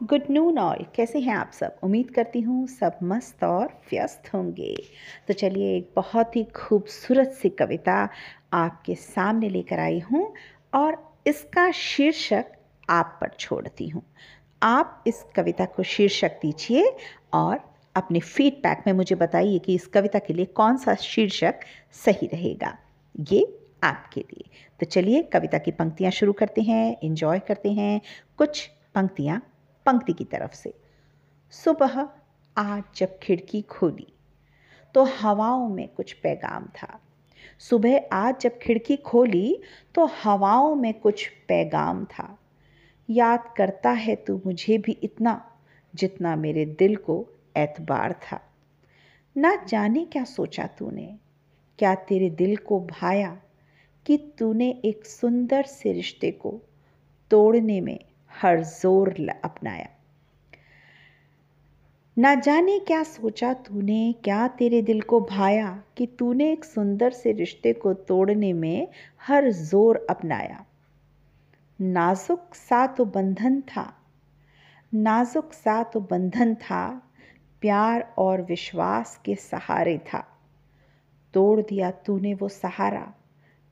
Good noon all कैसे हैं आप सब? उम्मीद करती हूँ सब मस्त और व्यस्त होंगे। तो चलिए एक बहुत ही खूबसूरत सी कविता आपके सामने लेकर आई हूँ और इसका शीर्षक आप पर छोड़ती हूँ। आप इस कविता को शीर्षक दीजिए और अपने फीडबैक में मुझे बताइए कि इस कविता के लिए कौन सा शीर्षक सही रहेगा। ये आपके लिए। तो चलिए कविता की पंक्तियाँ शुरू करते हैं इन्जॉय करते हैं। कुछ पंक्तियाँ पंक्ति की तरफ़ से। सुबह आज जब खिड़की खोली तो हवाओं में कुछ पैगाम था। सुबह आज जब खिड़की खोली तो हवाओं में कुछ पैगाम था। याद करता है तू मुझे भी इतना, जितना मेरे दिल को एतबार था। ना जाने क्या सोचा तूने? क्या तेरे दिल को भाया कि तूने एक सुंदर से रिश्ते को तोड़ने में हर ज़ोर अपनाया। ना जाने क्या सोचा तूने, क्या तेरे दिल को भाया कि तूने एक सुंदर से रिश्ते को तोड़ने में हर ज़ोर अपनाया। नाजुक सा तो बंधन था, नाजुक सा तो बंधन था, प्यार और विश्वास के सहारे था। तोड़ दिया तूने वो सहारा,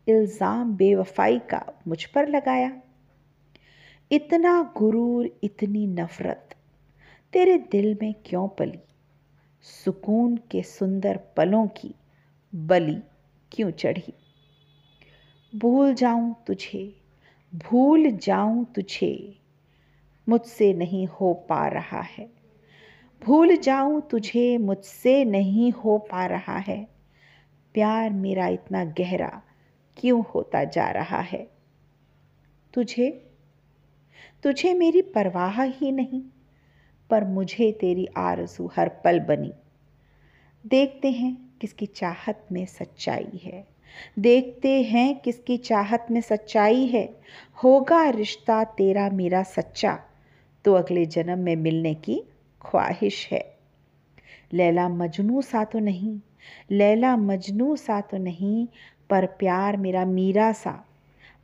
इल्ज़ाम बेवफाई का मुझ पर लगाया। इतना गुरूर, इतनी नफरत। तेरे दिल में क्यों पली? सुकून के सुंदर पलों की बलि क्यों चढ़ी? भूल जाऊँ तुझे, भूल जाऊँ तुझे, मुझसे नहीं हो पा रहा है। भूल जाऊँ तुझे, मुझसे नहीं हो पा रहा है। प्यार मेरा इतना गहरा क्यों होता जा रहा है? तुझे तुझे मेरी परवाह ही नहीं, पर मुझे तेरी आरज़ू हर पल बनी। देखते हैं किसकी चाहत में सच्चाई है। देखते हैं किसकी चाहत में सच्चाई है। होगा रिश्ता तेरा मेरा सच्चा तो अगले जन्म में मिलने की ख्वाहिश है। लैला मजनू सा तो नहीं, लैला मजनू सा तो नहीं, पर प्यार मेरा मीरा सा,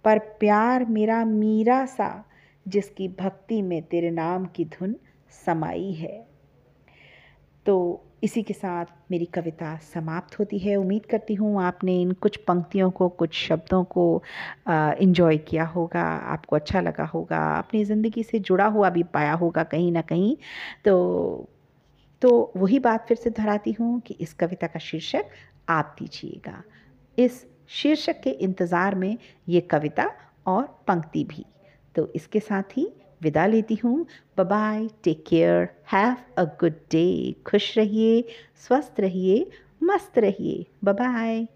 पर प्यार मेरा मीरा सा जिसकी भक्ति में तेरे नाम की धुन समाई है। तो इसी के साथ मेरी कविता समाप्त होती है। उम्मीद करती हूँ आपने इन कुछ पंक्तियों को, कुछ शब्दों को इन्जॉय किया होगा, आपको अच्छा लगा होगा, अपनी ज़िंदगी से जुड़ा हुआ भी पाया होगा कहीं ना कहीं। तो तो वही बात फिर से दोहराती हूँ कि इस कविता का शीर्षक आप दीजिएगा। इस शीर्षक के इंतज़ार में ये कविता और पंक्ति भी। तो इसके साथ ही विदा लेती हूँ। Bye take care have a good day खुश रहिए, स्वस्थ रहिए, मस्त रहिए। बाय